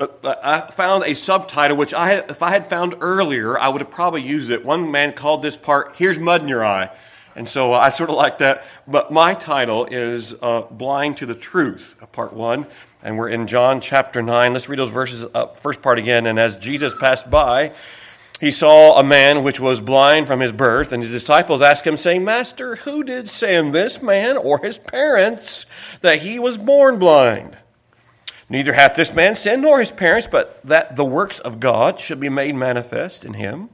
I found a subtitle which I had, if I had found earlier, I would have probably used it. One man called this part, Here's Mud in Your Eye. And so I sort of like that. But my title is uh, Blind to the Truth, part one. And we're in John chapter 9. Let's read those verses, uh, first part again. And as Jesus passed by, he saw a man which was blind from his birth, and his disciples asked him, saying, Master, who did sin, this man or his parents, that he was born blind? Neither hath this man sinned nor his parents, but that the works of God should be made manifest in him.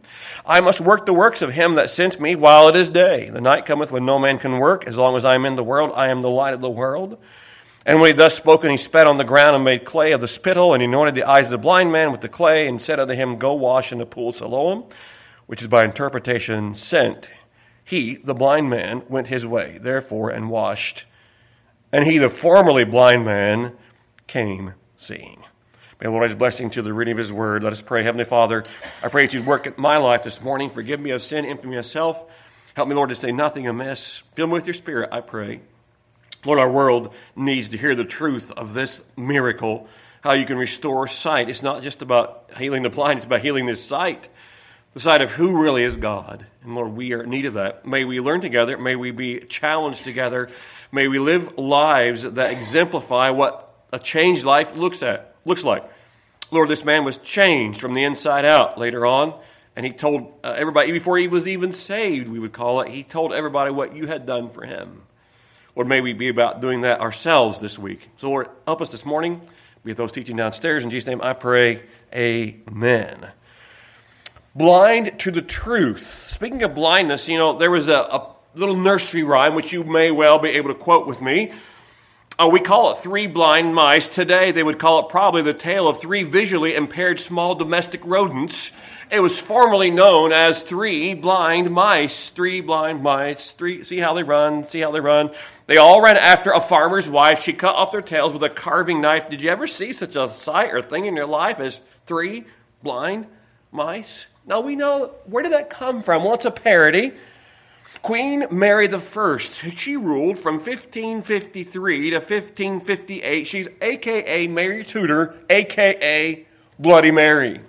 I must work the works of him that sent me while it is day. The night cometh when no man can work. As long as I am in the world, I am the light of the world. And when he thus spoken, he spat on the ground and made clay of the spittle, and anointed the eyes of the blind man with the clay, and said unto him, Go wash in the pool Siloam, which is by interpretation sent. He, the blind man, went his way, therefore, and washed. And he, the formerly blind man, came seeing. May the Lord add blessing to the reading of his word. Let us pray. Heavenly Father, I pray that you'd work at my life this morning. Forgive me of sin, empty me of self. Help me, Lord, to say nothing amiss. Fill me with your spirit, I pray. Lord, our world needs to hear the truth of this miracle, how you can restore sight. It's not just about healing the blind, it's about healing this sight, the sight of who really is God. And Lord, we are in need of that. May we learn together. May we be challenged together. May we live lives that exemplify what a changed life looks at looks like. Lord, this man was changed from the inside out later on, and he told uh, everybody before he was even saved, we would call it. He told everybody what you had done for him. Lord, may we be about doing that ourselves this week. So, Lord, help us this morning. Be with those teaching downstairs. In Jesus' name, I pray. Amen. Blind to the truth. Speaking of blindness, you know, there was a, a little nursery rhyme which you may well be able to quote with me. Oh, we call it three blind mice. Today, they would call it probably the tale of three visually impaired small domestic rodents. It was formerly known as three blind mice. Three blind mice. Three, see how they run, see how they run. They all ran after a farmer's wife. She cut off their tails with a carving knife. Did you ever see such a sight or thing in your life as three blind mice? Now we know, where did that come from? Well, it's a parody. Queen Mary I, she ruled from 1553 to 1558. She's AKA Mary Tudor, AKA Bloody Mary.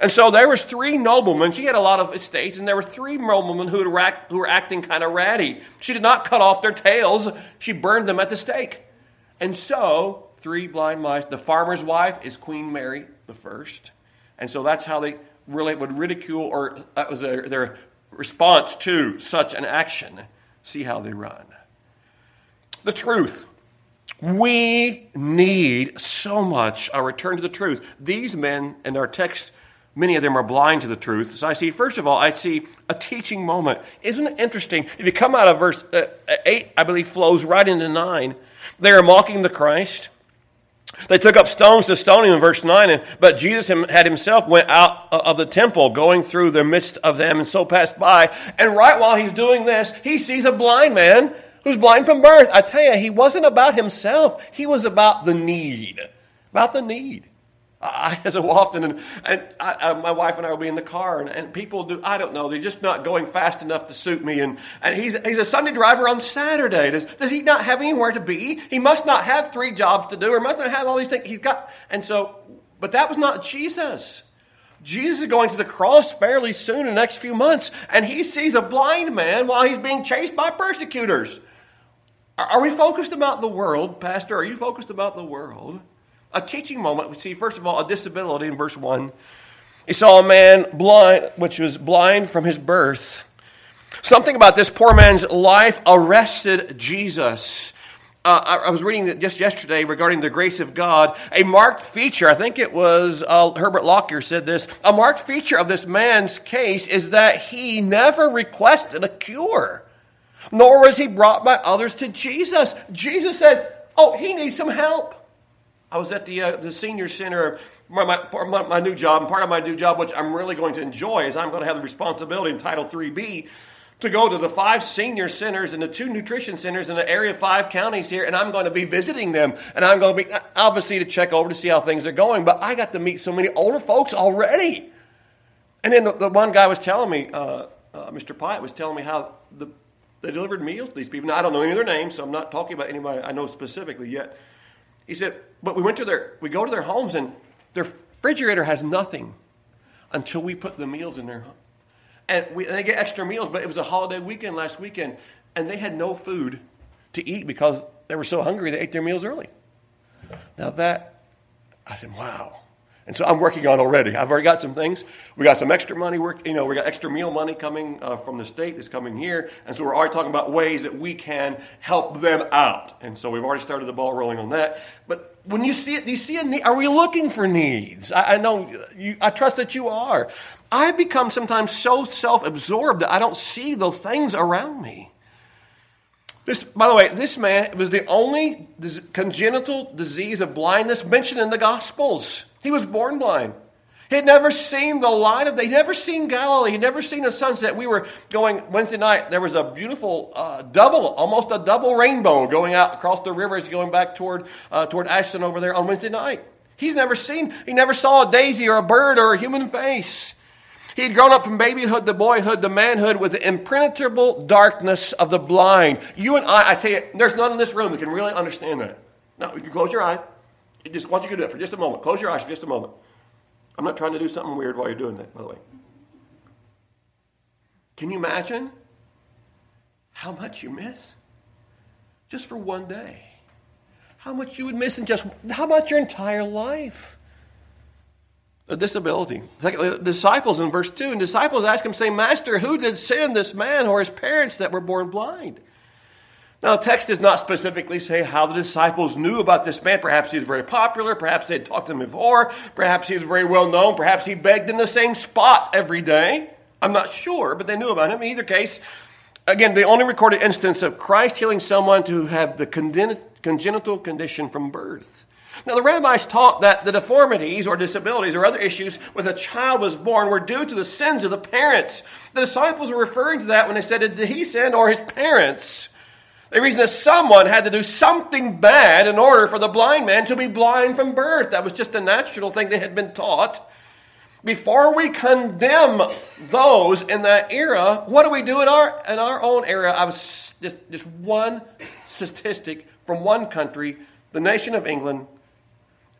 And so there was three noblemen. She had a lot of estates, and there were three noblemen who, who were acting kind of ratty. She did not cut off their tails; she burned them at the stake. And so, three blind mice. The farmer's wife is Queen Mary the First, and so that's how they really would ridicule, or that was their, their response to such an action. See how they run. The truth. We need so much a return to the truth. These men in our text, many of them are blind to the truth. So I see, first of all, I see a teaching moment. Isn't it interesting? If you come out of verse uh, 8, I believe, flows right into 9. They are mocking the Christ. They took up stones to stone him in verse 9, but Jesus had himself went out of the temple, going through the midst of them, and so passed by. And right while he's doing this, he sees a blind man who's blind from birth. I tell you, he wasn't about himself. He was about the need. About the need. I, so often, and, and I, I, my wife and I will be in the car, and, and people do, I don't know, they're just not going fast enough to suit me. And, and he's, he's a Sunday driver on Saturday. Does, does he not have anywhere to be? He must not have three jobs to do, or must not have all these things. He's got, and so, but that was not Jesus. Jesus is going to the cross fairly soon in the next few months, and he sees a blind man while he's being chased by persecutors. Are, are we focused about the world, Pastor? Are you focused about the world? A teaching moment. We see, first of all, a disability in verse 1. He saw a man blind, which was blind from his birth. Something about this poor man's life arrested Jesus. Uh, I was reading just yesterday regarding the grace of God. A marked feature, I think it was uh, Herbert Lockyer said this, a marked feature of this man's case is that he never requested a cure, nor was he brought by others to Jesus. Jesus said, Oh, he needs some help. I was at the, uh, the senior center, my, my, my, new job, and part of my new job, which I'm really going to enjoy, is I'm going to have the responsibility in Title 3B to go to the five senior centers and the two nutrition centers in the area five counties here, and I'm going to be visiting them. And I'm going to be, obviously, to check over to see how things are going. But I got to meet so many older folks already. And then the, the one guy was telling me, uh, uh, Mr. Pyatt was telling me how the, they delivered meals to these people. Now, I don't know any of their names, so I'm not talking about anybody I know specifically yet. He said, but we went to their, we go to their homes and Their refrigerator has nothing until we put the meals in there. And, we, and they get extra meals, but it was a holiday weekend last weekend, and they had no food to eat because they were so hungry they ate their meals early. Now that, I said, wow. And so I'm working on already. I've already got some things. We got some extra money. Work, you know, we got extra meal money coming uh, from the state that's coming here, and so we're already talking about ways that we can help them out. And so we've already started the ball rolling on that. But when you see it, do you see a need? Are we looking for needs? I, I know. You, I trust that you are. I become sometimes so self-absorbed that I don't see those things around me. This, by the way, this man was the only congenital disease of blindness mentioned in the Gospels. He was born blind. He had never seen the light of day. He'd never seen Galilee. He'd never seen a sunset. We were going Wednesday night. There was a beautiful uh, double, almost a double rainbow going out across the rivers, going back toward uh, toward Ashton over there on Wednesday night. He's never seen. He never saw a daisy or a bird or a human face. He'd grown up from babyhood to boyhood to manhood with the impenetrable darkness of the blind. You and I, I tell you, there's none in this room that can really understand that. Now, you close your eyes. Just want you to do it for just a moment. Close your eyes for just a moment. I'm not trying to do something weird while you're doing that, by the way. Can you imagine how much you miss just for one day? How much you would miss in just, how about your entire life? A disability. The disciples in verse 2, and disciples ask him, saying, Master, who did sin, this man or his parents that were born blind? Now, the text does not specifically say how the disciples knew about this man. Perhaps he was very popular. Perhaps they had talked to him before. Perhaps he was very well known. Perhaps he begged in the same spot every day. I'm not sure, but they knew about him. In either case, again, the only recorded instance of Christ healing someone to have the congenital condition from birth. Now, the rabbis taught that the deformities or disabilities or other issues when a child was born were due to the sins of the parents. The disciples were referring to that when they said, Did he sin or his parents? The reason that someone had to do something bad in order for the blind man to be blind from birth. That was just a natural thing they had been taught. Before we condemn those in that era, what do we do in our in our own era? I was just just one statistic from one country, the nation of England,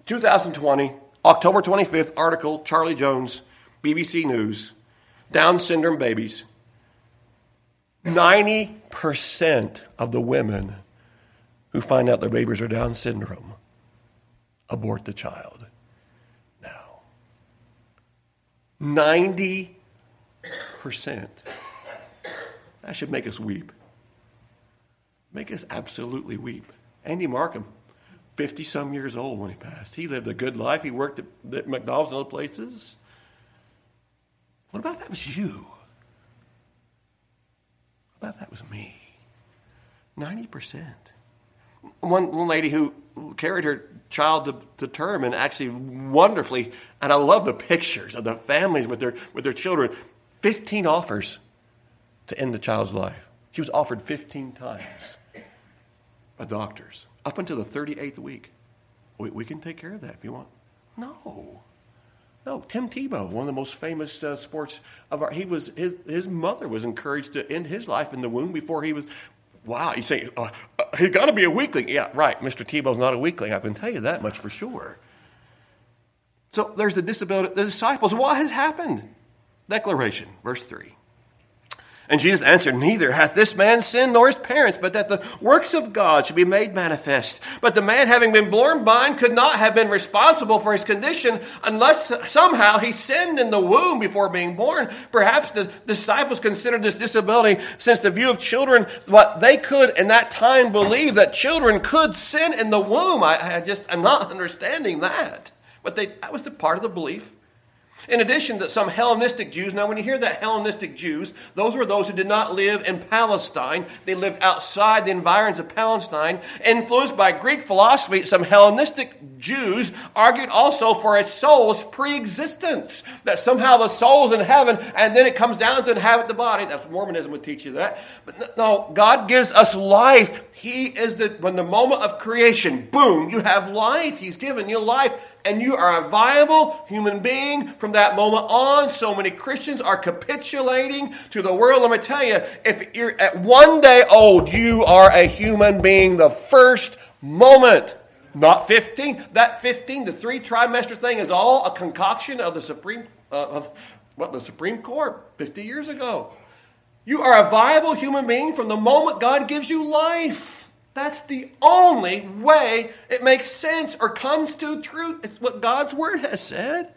2020, October 25th, article, Charlie Jones, BBC News, Down syndrome babies. 90% of the women who find out their babies are Down syndrome abort the child. Now, 90%. That should make us weep. Make us absolutely weep. Andy Markham, 50 some years old when he passed. He lived a good life. He worked at, at McDonald's and other places. What about that was you? About that was me. 90%. One, one lady who carried her child to, to term and actually wonderfully, and I love the pictures of the families with their, with their children. 15 offers to end the child's life. She was offered 15 times by doctors up until the 38th week. We, we can take care of that if you want. No. No, Tim Tebow, one of the most famous uh, sports of our, he was his his mother was encouraged to end his life in the womb before he was. Wow, you say uh, uh, he's got to be a weakling? Yeah, right. Mr. Tebow's not a weakling. I can tell you that much for sure. So there's the disability. The disciples. What has happened? Declaration, verse three. And Jesus answered, Neither hath this man sinned nor his parents, but that the works of God should be made manifest. But the man, having been born blind, could not have been responsible for his condition unless somehow he sinned in the womb before being born. Perhaps the disciples considered this disability, since the view of children, what they could in that time believe that children could sin in the womb. I, I just, I'm not understanding that. But they, that was the part of the belief in addition to some Hellenistic Jews, now when you hear that Hellenistic Jews, those were those who did not live in Palestine. They lived outside the environs of Palestine. Influenced by Greek philosophy, some Hellenistic Jews argued also for a soul's pre-existence. That somehow the soul's in heaven and then it comes down to inhabit the body. That's Mormonism would teach you that. But no, God gives us life. He is the, when the moment of creation, boom, you have life. He's given you life and you are a viable human being from that moment on. So many Christians are capitulating to the world. Let me tell you, if you're at one day old, you are a human being the first moment. Not 15. That 15, the three trimester thing is all a concoction of the Supreme, uh, of what, the Supreme Court 50 years ago. You are a viable human being from the moment God gives you life. That's the only way it makes sense or comes to truth. It's what God's word has said.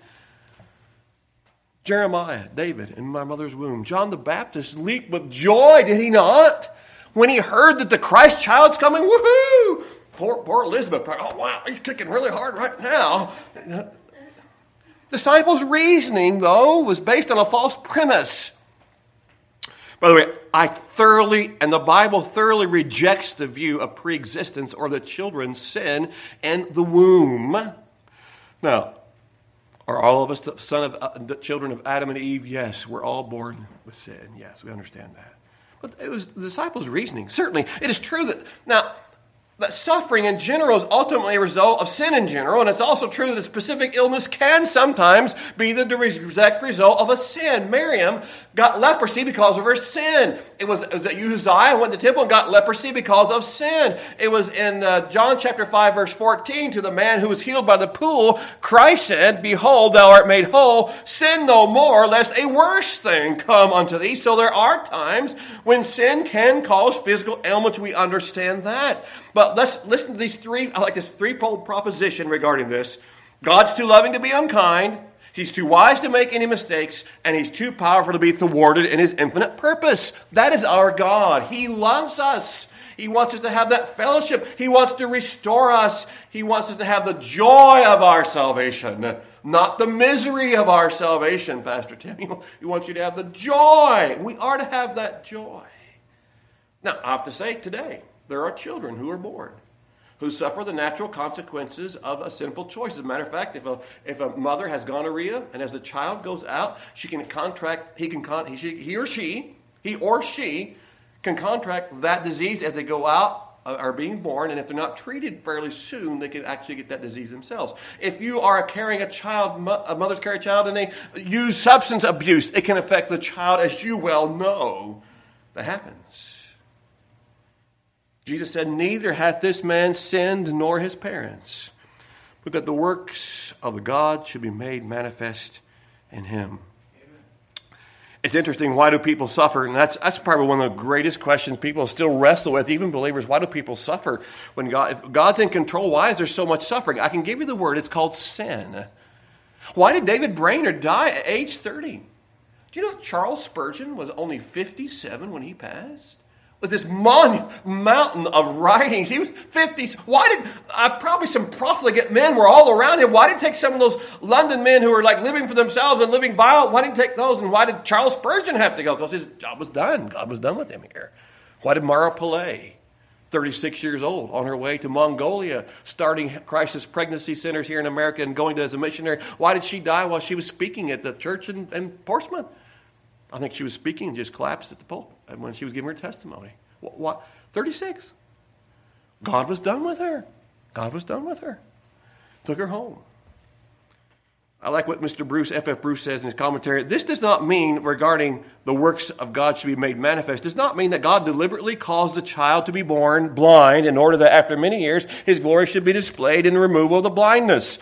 Jeremiah, David, in my mother's womb. John the Baptist leaped with joy, did he not? When he heard that the Christ child's coming, woohoo! Poor, poor Elizabeth, oh wow, he's kicking really hard right now. Disciples' reasoning, though, was based on a false premise. By the way, I thoroughly, and the Bible thoroughly rejects the view of preexistence or the children's sin and the womb. Now, are all of us the son of uh, the children of Adam and Eve? Yes, we're all born with sin. Yes, we understand that. But it was the disciples' reasoning. Certainly, it is true that now that suffering in general is ultimately a result of sin in general, and it's also true that a specific illness can sometimes be the direct result of a sin. Miriam got leprosy because of her sin. It was, it was that Uzziah went to the temple and got leprosy because of sin. It was in uh, John chapter 5, verse 14, to the man who was healed by the pool, Christ said, Behold, thou art made whole. Sin no more, lest a worse thing come unto thee. So there are times when sin can cause physical ailments. We understand that. But let's listen to these three. I like this threefold proposition regarding this. God's too loving to be unkind. He's too wise to make any mistakes, and he's too powerful to be thwarted in his infinite purpose. That is our God. He loves us. He wants us to have that fellowship. He wants to restore us. He wants us to have the joy of our salvation, not the misery of our salvation, Pastor Tim. He wants you to have the joy. We are to have that joy. Now, I have to say today, there are children who are born who suffer the natural consequences of a sinful choice. As a matter of fact, if a, if a mother has gonorrhea and as the child goes out, she can contract, he, can con, he, she, he or she, he or she can contract that disease as they go out uh, are being born, and if they're not treated fairly soon, they can actually get that disease themselves. If you are carrying a child, a mother's carrying a child, and they use substance abuse, it can affect the child, as you well know. That happens. Jesus said, Neither hath this man sinned nor his parents, but that the works of the God should be made manifest in him. It's interesting, why do people suffer? And that's, that's probably one of the greatest questions people still wrestle with, even believers. Why do people suffer? When God, God's in control, why is there so much suffering? I can give you the word, it's called sin. Why did David Brainerd die at age 30? Do you know Charles Spurgeon was only 57 when he passed? With this mon- mountain of writings. He was 50s. Why did uh, probably some profligate men were all around him? Why did he take some of those London men who were like living for themselves and living violent? Why didn't he take those? And why did Charles Spurgeon have to go? Because his job was done. God was done with him here. Why did Mara Pillay, 36 years old, on her way to Mongolia, starting crisis pregnancy centers here in America and going to as a missionary, why did she die while she was speaking at the church in, in Portsmouth? I think she was speaking and just collapsed at the pulpit Uh, when she was giving her testimony. What? what? 36. God was done with her. God was done with her. Took her home. I like what Mr. Bruce, F.F. Bruce says in his commentary. This does not mean regarding the works of God should be made manifest, does not mean that God deliberately caused the child to be born blind in order that after many years his glory should be displayed in the removal of the blindness.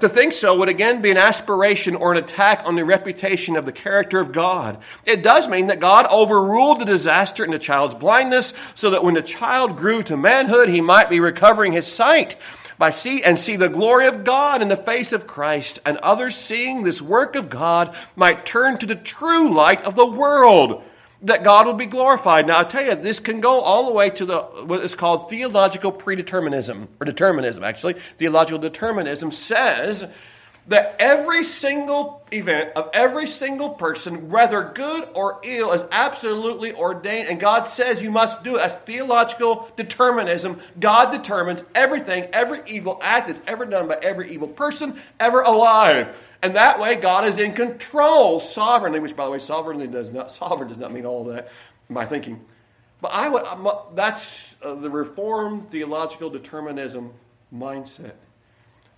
To think so would again be an aspiration or an attack on the reputation of the character of God. It does mean that God overruled the disaster in the child's blindness so that when the child grew to manhood, he might be recovering his sight by see and see the glory of God in the face of Christ and others seeing this work of God might turn to the true light of the world that God will be glorified. Now, I tell you, this can go all the way to the what is called theological predeterminism, or determinism, actually. Theological determinism says that every single event of every single person, whether good or ill, is absolutely ordained, and God says you must do it. As theological determinism. God determines everything, every evil act that's ever done by every evil person ever alive. And that way, God is in control sovereignly, which, by the way, sovereignly does not, sovereign does not mean all that, my thinking. But I would, that's uh, the Reformed theological determinism mindset.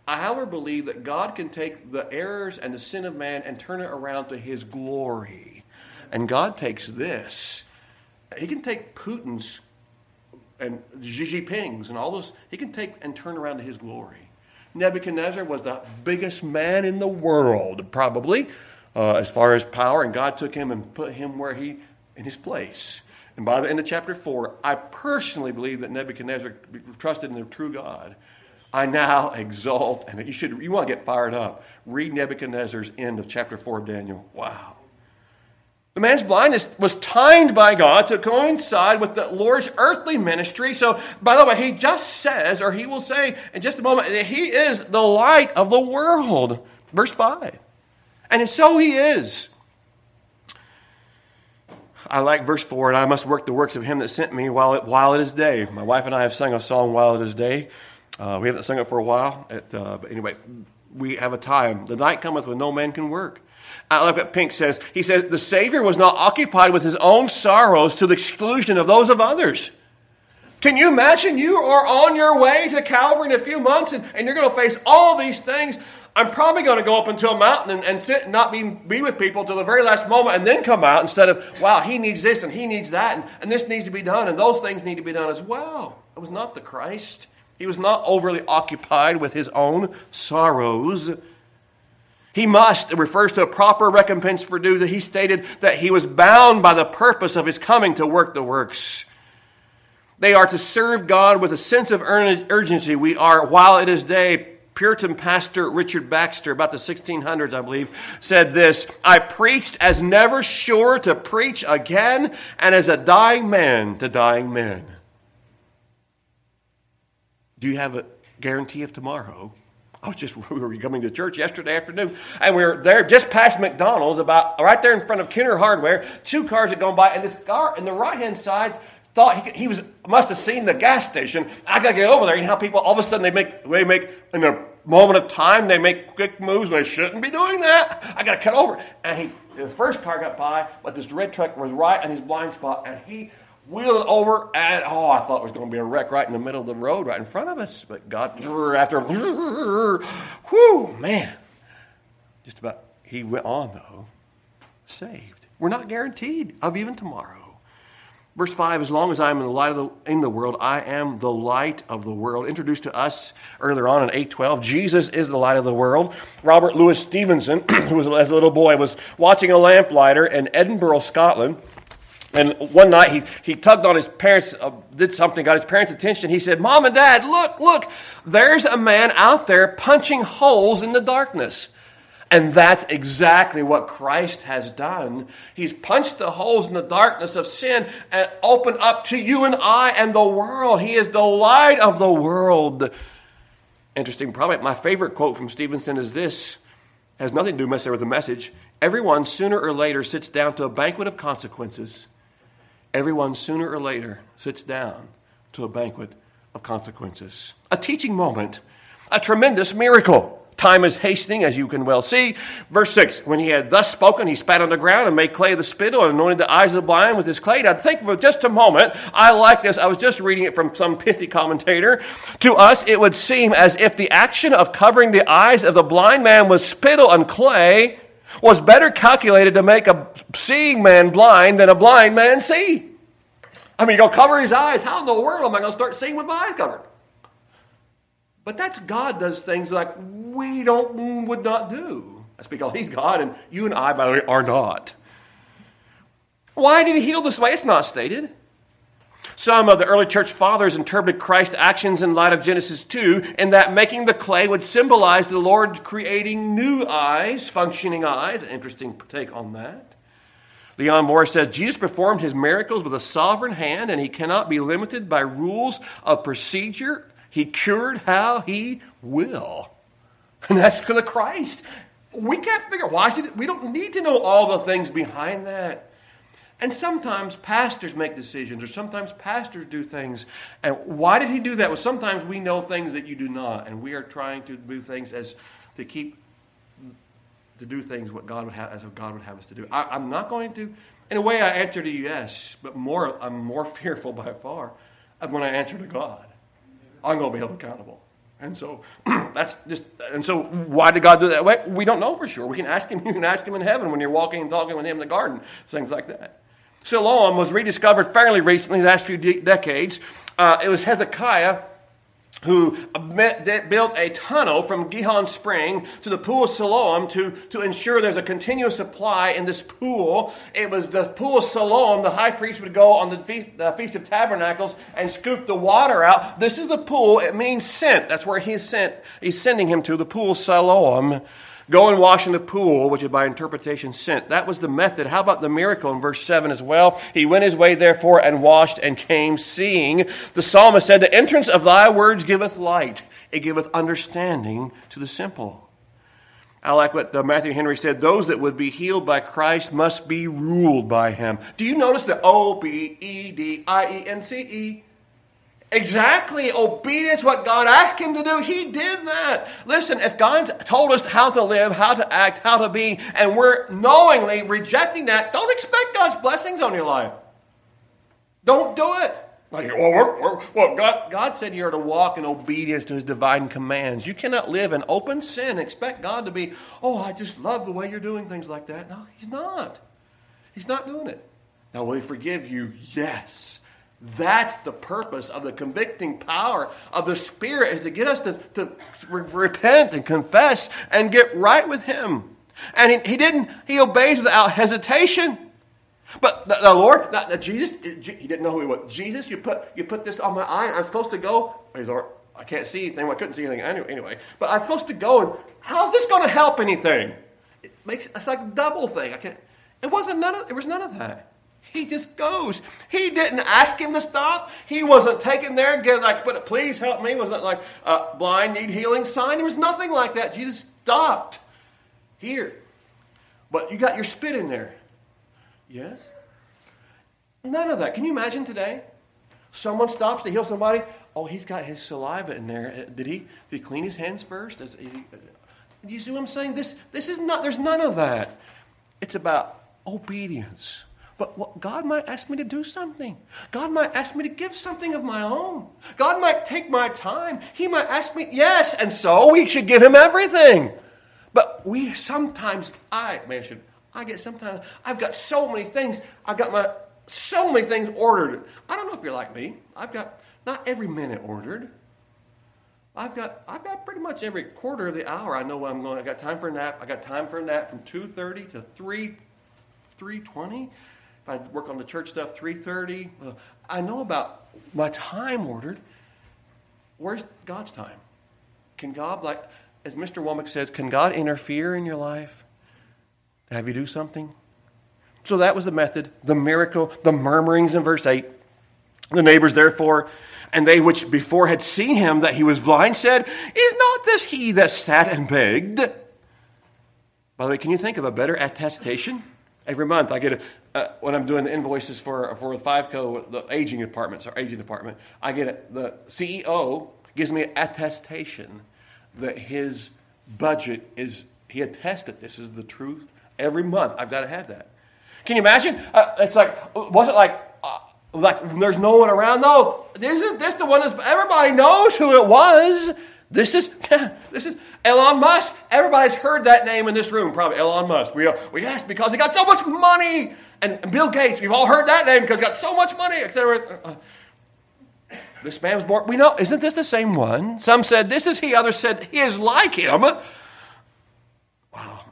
I, however, believe that God can take the errors and the sin of man and turn it around to his glory. And God takes this. He can take Putin's and Xi Jinping's and all those, he can take and turn around to his glory. Nebuchadnezzar was the biggest man in the world, probably, uh, as far as power, and God took him and put him where he, in his place. And by the end of chapter 4, I personally believe that Nebuchadnezzar trusted in the true God. I now exalt, and you should you want to get fired up. Read Nebuchadnezzar's end of chapter 4 of Daniel. Wow. The man's blindness was timed by God to coincide with the Lord's earthly ministry. So, by the way, he just says, or he will say in just a moment, that he is the light of the world. Verse 5. And so he is. I like verse 4, and I must work the works of him that sent me while it, while it is day. My wife and I have sung a song while it is day. Uh, we haven't sung it for a while. It, uh, but anyway, we have a time. The night cometh when no man can work. I like what Pink says. He says, The Savior was not occupied with his own sorrows to the exclusion of those of others. Can you imagine you are on your way to Calvary in a few months and, and you're going to face all these things? I'm probably going to go up into a mountain and, and sit and not be, be with people till the very last moment and then come out instead of, wow, he needs this and he needs that and, and this needs to be done and those things need to be done as well. It was not the Christ. He was not overly occupied with his own sorrows. He must, refers to a proper recompense for due, that he stated that he was bound by the purpose of his coming to work the works. They are to serve God with a sense of urgency. We are, while it is day, Puritan pastor Richard Baxter, about the 1600s, I believe, said this I preached as never sure to preach again, and as a dying man to dying men. Do you have a guarantee of tomorrow? I was just we were coming to church yesterday afternoon, and we were there just past McDonald's, about right there in front of Kenner Hardware. Two cars had gone by, and this car in the right hand side thought he, he, was must have seen the gas station. I got to get over there. You know how people all of a sudden they make they make in a moment of time they make quick moves when they shouldn't be doing that. I got to cut over, and he the first car got by, but this red truck was right in his blind spot, and he wheeled over, and oh, I thought it was going to be a wreck right in the middle of the road, right in front of us. But God, after, whew, man, just about, he went on though, saved. We're not guaranteed of even tomorrow. Verse 5 As long as I am in the light of the, in the world, I am the light of the world. Introduced to us earlier on in 812, Jesus is the light of the world. Robert Louis Stevenson, who was as a little boy, was watching a lamplighter in Edinburgh, Scotland and one night he, he tugged on his parents, uh, did something, got his parents' attention. He said, Mom and Dad, look, look, there's a man out there punching holes in the darkness. And that's exactly what Christ has done. He's punched the holes in the darkness of sin and opened up to you and I and the world. He is the light of the world. Interesting. Probably my favorite quote from Stevenson is this. It has nothing to do necessarily with the message. Everyone sooner or later sits down to a banquet of consequences everyone sooner or later sits down to a banquet of consequences. A teaching moment, a tremendous miracle. Time is hastening, as you can well see. Verse 6 When he had thus spoken, he spat on the ground and made clay of the spittle and anointed the eyes of the blind with his clay. Now, think for just a moment. I like this. I was just reading it from some pithy commentator. To us, it would seem as if the action of covering the eyes of the blind man with spittle and clay was better calculated to make a seeing man blind than a blind man see. I mean, you go cover his eyes. How in the world am I going to start seeing with my eyes covered? But that's God does things like we don't mm, would not do. That's because He's God, and you and I, by the way, are not. Why did He heal this way? It's not stated. Some of the early church fathers interpreted Christ's actions in light of Genesis 2 in that making the clay would symbolize the Lord creating new eyes, functioning eyes. Interesting take on that. Leon Morris says Jesus performed his miracles with a sovereign hand and he cannot be limited by rules of procedure. He cured how he will. And that's for the Christ. We can't figure why did we don't need to know all the things behind that. And sometimes pastors make decisions, or sometimes pastors do things. And why did he do that? Well, sometimes we know things that you do not, and we are trying to do things as to keep to do things what God would have as God would have us to do. I, am not going to. In a way, I answer to you yes, but more I'm more fearful by far of when I answer to God. I'm going to be held accountable. And so that's just and so why did God do that? We don't know for sure. We can ask him, you can ask him in heaven when you're walking and talking with him in the garden, things like that. Siloam was rediscovered fairly recently, the last few de- decades. Uh, it was Hezekiah who built a tunnel from Gihon Spring to the pool of Siloam to, to ensure there's a continuous supply in this pool. It was the pool of Siloam. The high priest would go on the Feast, the Feast of Tabernacles and scoop the water out. This is the pool. It means sent. That's where he's sent. He's sending him to the pool of Siloam. Go and wash in the pool, which is by interpretation sent. That was the method. How about the miracle in verse 7 as well? He went his way, therefore, and washed and came seeing. The psalmist said, The entrance of thy words giveth light, it giveth understanding to the simple. I like what Matthew Henry said those that would be healed by Christ must be ruled by him. Do you notice the O B E D I E N C E? Exactly. Obedience, what God asked him to do, he did that. Listen, if God's told us how to live, how to act, how to be, and we're knowingly rejecting that, don't expect God's blessings on your life. Don't do it. Like, well, we're, we're, well God, God said you're to walk in obedience to his divine commands. You cannot live in open sin expect God to be, oh, I just love the way you're doing things like that. No, he's not. He's not doing it. Now, will he forgive you? Yes. That's the purpose of the convicting power of the Spirit is to get us to, to repent and confess and get right with Him. And he, he didn't, he obeys without hesitation. But the, the Lord, the, the Jesus, he didn't know who he was. Jesus, you put, you put this on my eye, I'm supposed to go. He's Lord, I can't see anything. I couldn't see anything anyway, anyway. But I'm supposed to go, and how's this going to help anything? It makes, it's like a double thing. I can't, it wasn't none of, it was none of that. He just goes. He didn't ask him to stop. He wasn't taken there and like, but please help me. Wasn't like uh, blind need healing sign. There was nothing like that. Jesus stopped here. But you got your spit in there. Yes? None of that. Can you imagine today? Someone stops to heal somebody. Oh, he's got his saliva in there. Uh, did he? Did he clean his hands first? Is, is he, uh, you see what I'm saying? This, this is not. There's none of that. It's about obedience. But what, God might ask me to do something. God might ask me to give something of my own. God might take my time. He might ask me, yes, and so we should give him everything. But we sometimes, I mentioned, I get sometimes, I've got so many things, I've got my, so many things ordered. I don't know if you're like me. I've got not every minute ordered. I've got, I've got pretty much every quarter of the hour I know what I'm going. I got time for a nap. I got time for a nap from 2.30 to 3, 3.20. If I work on the church stuff, 3.30. Uh, I know about my time ordered. Where's God's time? Can God, like, as Mr. Womack says, can God interfere in your life to have you do something? So that was the method, the miracle, the murmurings in verse 8. The neighbors, therefore, and they which before had seen him that he was blind said, Is not this he that sat and begged? By the way, can you think of a better attestation Every month I get a, uh, when I'm doing the invoices for for the FiveCo, the aging departments or aging department, I get a, the CEO gives me an attestation that his budget is he attested this is the truth. Every month I've got to have that. Can you imagine? Uh, it's like was it like uh, like there's no one around? No, this is this the one that everybody knows who it was. This is this is Elon Musk. Everybody's heard that name in this room, probably Elon Musk. We, uh, we asked because he got so much money. And Bill Gates, we've all heard that name because he got so much money, etc. Uh, this man was born. We know, isn't this the same one? Some said this is he, others said he is like him. Wow,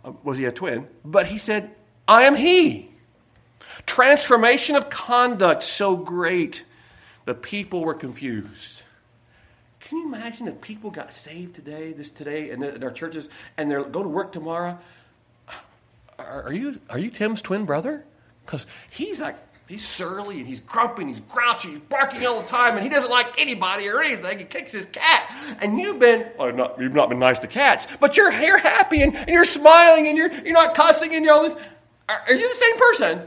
uh, was he a twin? But he said, I am he. Transformation of conduct so great, the people were confused. Can you imagine if people got saved today, this today, in, in our churches, and they're go to work tomorrow? Are, are you are you Tim's twin brother? Because he's like he's surly and he's grumpy and he's grouchy, he's barking all the time, and he doesn't like anybody or anything. He kicks his cat, and you've been well, not, you've not been nice to cats, but you're you're happy and, and you're smiling and you're you're not cussing and you're all this. Are, are you the same person?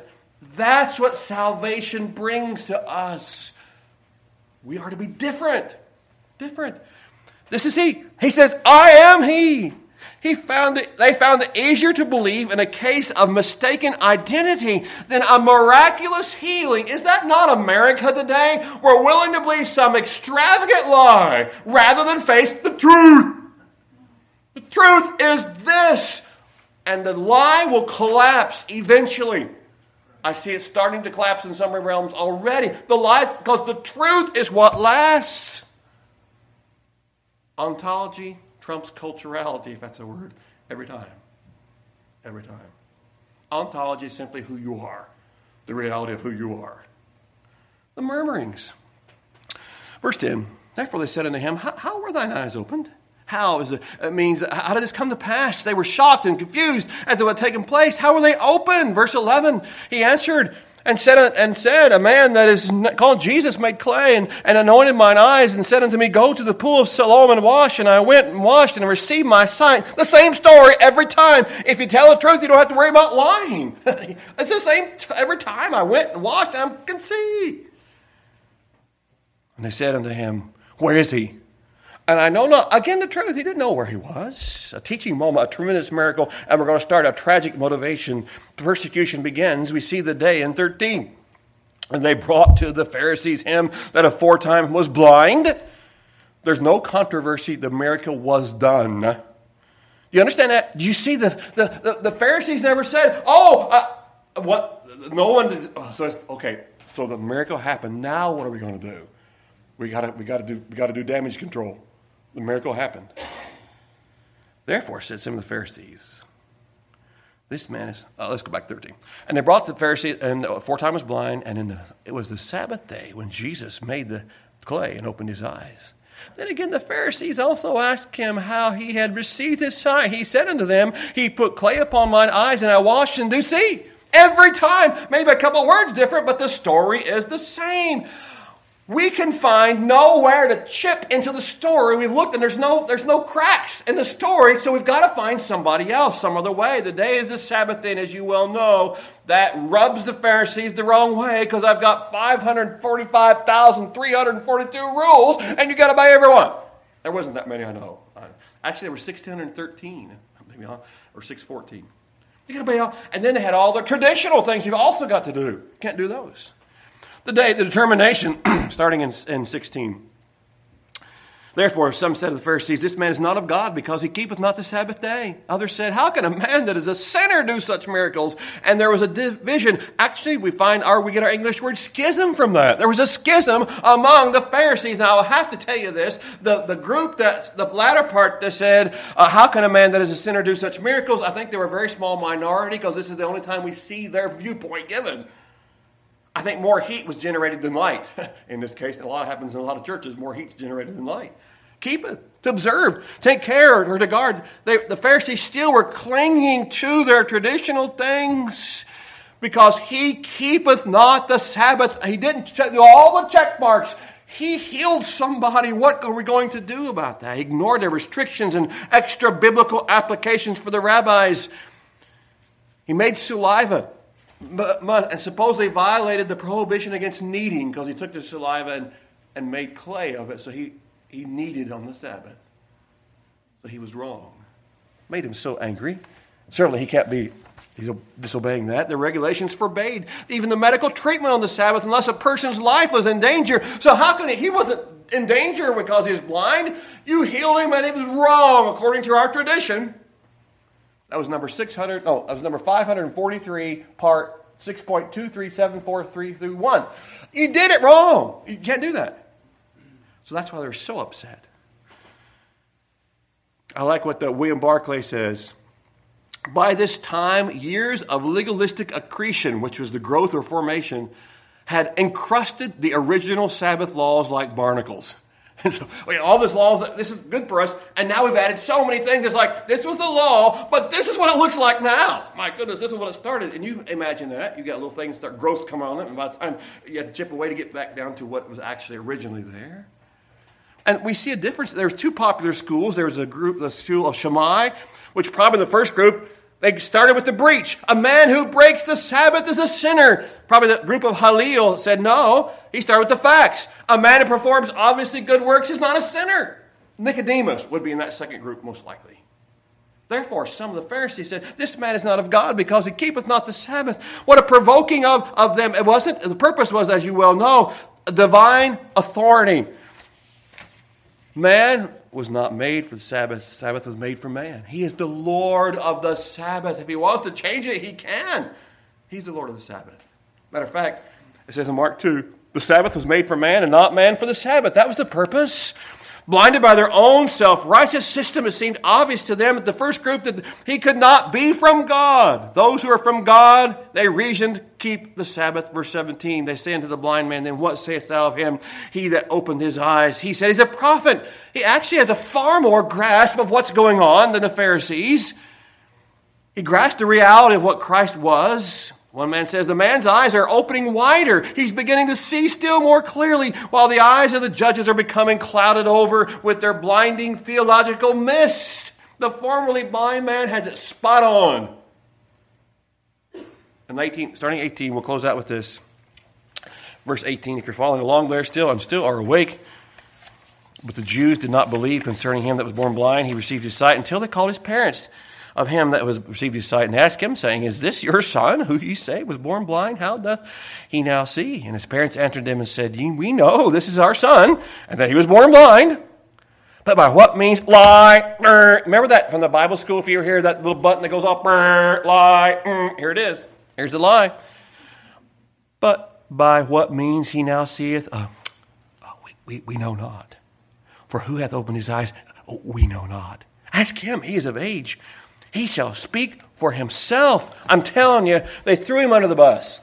That's what salvation brings to us. We are to be different different. This is he. He says, I am he. He found it, they found it easier to believe in a case of mistaken identity than a miraculous healing. Is that not America today? We're willing to believe some extravagant lie rather than face the truth. The truth is this, and the lie will collapse eventually. I see it starting to collapse in some realms already. The lies, because the truth is what lasts. Ontology trumps culturality, if that's a word, every time. Every time. Ontology is simply who you are, the reality of who you are. The murmurings. Verse 10 Therefore they said unto him, How, were thine eyes opened? How is it, it means, how did this come to pass? They were shocked and confused as to what had taken place. How were they opened? Verse 11, he answered, and said, uh, and said, A man that is called Jesus made clay and, and anointed mine eyes and said unto me, Go to the pool of Siloam and wash. And I went and washed and received my sight. The same story every time. If you tell the truth, you don't have to worry about lying. it's the same every time. I went and washed and I can see. And they said unto him, Where is he? And I know not, again, the truth, he didn't know where he was. A teaching moment, a tremendous miracle, and we're going to start a tragic motivation. Persecution begins. We see the day in 13. And they brought to the Pharisees him that aforetime was blind. There's no controversy. The miracle was done. You understand that? Do you see the, the, the, the Pharisees never said, oh, uh, what? No one did. Oh, so okay, so the miracle happened. Now what are we going to do? We got to we got to do we got to do damage control. The miracle happened. Therefore, said some of the Pharisees, this man is, uh, let's go back 13. And they brought the Pharisee, and the four times was blind, and in the, it was the Sabbath day when Jesus made the clay and opened his eyes. Then again, the Pharisees also asked him how he had received his sight. He said unto them, He put clay upon mine eyes, and I washed and do see. Every time, maybe a couple words different, but the story is the same we can find nowhere to chip into the story. We've looked and there's no, there's no cracks in the story, so we've got to find somebody else, some other way. The day is the Sabbath day, and as you well know, that rubs the Pharisees the wrong way because I've got 545,342 rules, and you got to obey everyone. There wasn't that many, I know. Actually, there were 613, maybe, or 614. You got to obey all. And then they had all the traditional things you've also got to do. Can't do those. The day, the determination, starting in, in 16. Therefore, some said to the Pharisees, This man is not of God because he keepeth not the Sabbath day. Others said, How can a man that is a sinner do such miracles? And there was a division. Actually, we find our, we get our English word schism from that. There was a schism among the Pharisees. Now, I'll have to tell you this. The, the group that, the latter part that said, uh, How can a man that is a sinner do such miracles? I think they were a very small minority because this is the only time we see their viewpoint given. I think more heat was generated than light. in this case, a lot happens in a lot of churches, more heat's generated than light. Keep it, to observe, take care, or to guard. They, the Pharisees still were clinging to their traditional things because he keepeth not the Sabbath. He didn't do all the check marks. He healed somebody. What are we going to do about that? He ignored their restrictions and extra biblical applications for the rabbis. He made saliva and supposedly violated the prohibition against kneading because he took the saliva and, and made clay of it. So he, he kneaded on the Sabbath. So he was wrong. Made him so angry. Certainly he can't be he's disobeying that. The regulations forbade even the medical treatment on the Sabbath unless a person's life was in danger. So how can he? He wasn't in danger because he was blind. You healed him and it was wrong according to our tradition. That was number 600, no, that was number 543, part 6.23743 through 1. You did it wrong. You can't do that. So that's why they're so upset. I like what the William Barclay says. By this time, years of legalistic accretion, which was the growth or formation, had encrusted the original Sabbath laws like barnacles. And so all these laws, this is good for us, and now we've added so many things. It's like, this was the law, but this is what it looks like now. My goodness, this is what it started. And you imagine that. You got little things start growth come on it, and by the time you have to chip away to get back down to what was actually originally there. And we see a difference. There's two popular schools. There was a group, the school of Shammai, which probably the first group they started with the breach. A man who breaks the Sabbath is a sinner. Probably the group of Hillel said no. He started with the facts. A man who performs obviously good works is not a sinner. Nicodemus would be in that second group most likely. Therefore, some of the Pharisees said, This man is not of God because he keepeth not the Sabbath. What a provoking of, of them. It wasn't, the purpose was, as you well know, divine authority. Man was not made for the Sabbath. The Sabbath was made for man. He is the Lord of the Sabbath. If he wants to change it, he can. He's the Lord of the Sabbath. Matter of fact, it says in Mark 2 the Sabbath was made for man and not man for the Sabbath. That was the purpose. Blinded by their own self righteous system, it seemed obvious to them, at the first group, that he could not be from God. Those who are from God, they reasoned, keep the Sabbath. Verse 17, they say unto the blind man, Then what sayest thou of him? He that opened his eyes. He said, He's a prophet. He actually has a far more grasp of what's going on than the Pharisees. He grasped the reality of what Christ was. One man says the man's eyes are opening wider. He's beginning to see still more clearly, while the eyes of the judges are becoming clouded over with their blinding theological mist. The formerly blind man has it spot on. And 19, starting 18, we'll close out with this. Verse 18, if you're following along there still and still are awake. But the Jews did not believe concerning him that was born blind. He received his sight until they called his parents of him that was received his sight and asked him, saying, Is this your son, who you say was born blind? How doth he now see? And his parents answered them and said, We know this is our son, and that he was born blind. But by what means? Lie. Remember that from the Bible school? If you hear that little button that goes off, lie. Here it is. Here's the lie. But by what means he now seeth? Uh, oh, we, we, we know not. For who hath opened his eyes? We know not. Ask him. He is of age. He shall speak for himself. I'm telling you, they threw him under the bus.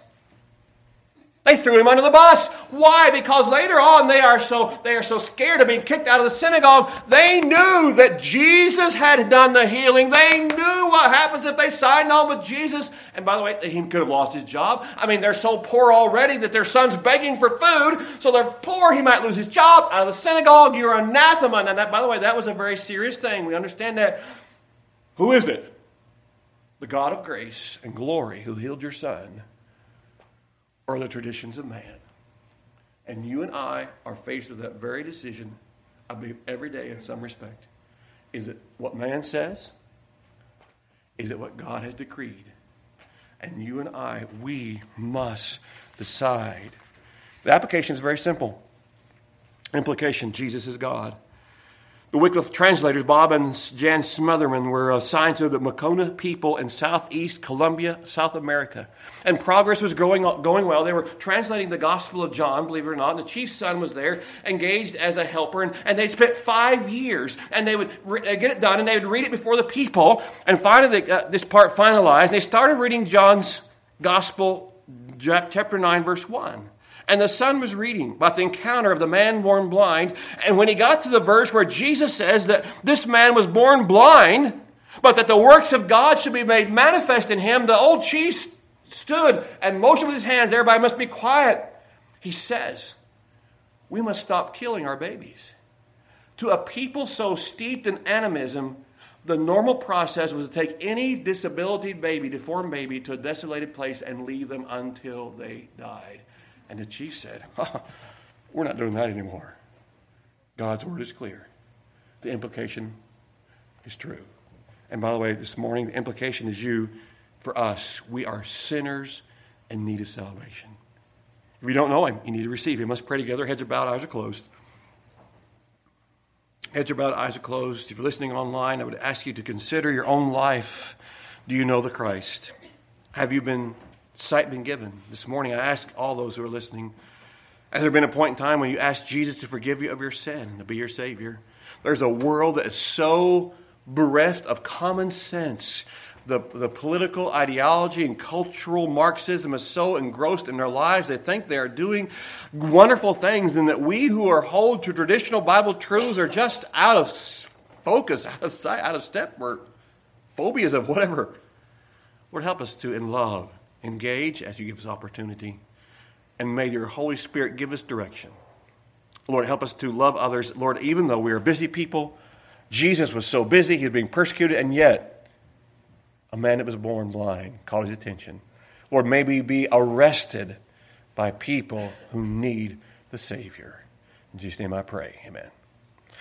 They threw him under the bus. Why? Because later on they are so they are so scared of being kicked out of the synagogue. They knew that Jesus had done the healing. They knew what happens if they signed on with Jesus. And by the way, he could have lost his job. I mean, they're so poor already that their son's begging for food. So they're poor. He might lose his job out of the synagogue. You're anathema. And that, by the way, that was a very serious thing. We understand that. Who is it? The God of grace and glory who healed your son, or the traditions of man? And you and I are faced with that very decision, I believe, every day in some respect. Is it what man says? Is it what God has decreed? And you and I, we must decide. The application is very simple. Implication Jesus is God. The Wycliffe translators, Bob and Jan Smothermon, were assigned to the Makona people in southeast Colombia, South America. And progress was growing, going well. They were translating the Gospel of John, believe it or not. And the chief's son was there, engaged as a helper. And, and they spent five years. And they would re- get it done, and they would read it before the people. And finally, uh, this part finalized. They started reading John's Gospel, chapter 9, verse 1. And the son was reading about the encounter of the man born blind. And when he got to the verse where Jesus says that this man was born blind, but that the works of God should be made manifest in him, the old chief stood and motioned with his hands, everybody must be quiet. He says, We must stop killing our babies. To a people so steeped in animism, the normal process was to take any disability baby, deformed baby, to a desolated place and leave them until they died. And the chief said, We're not doing that anymore. God's word is clear. The implication is true. And by the way, this morning, the implication is you, for us, we are sinners and need of salvation. If you don't know Him, you need to receive Him. Let's pray together. Heads are bowed, eyes are closed. Heads are bowed, eyes are closed. If you're listening online, I would ask you to consider your own life. Do you know the Christ? Have you been sight been given? This morning, I ask all those who are listening Has there been a point in time when you asked Jesus to forgive you of your sin and to be your Savior? There's a world that is so bereft of common sense. The, the political ideology and cultural Marxism is so engrossed in their lives, they think they are doing wonderful things, and that we who are hold to traditional Bible truths are just out of focus, out of sight, out of step, or phobias of whatever. Lord, help us to, in love, engage as you give us opportunity. And may your Holy Spirit give us direction. Lord, help us to love others. Lord, even though we are busy people, Jesus was so busy, he was being persecuted, and yet a man that was born blind caught his attention. Lord, may we be arrested by people who need the Savior. In Jesus' name I pray. Amen.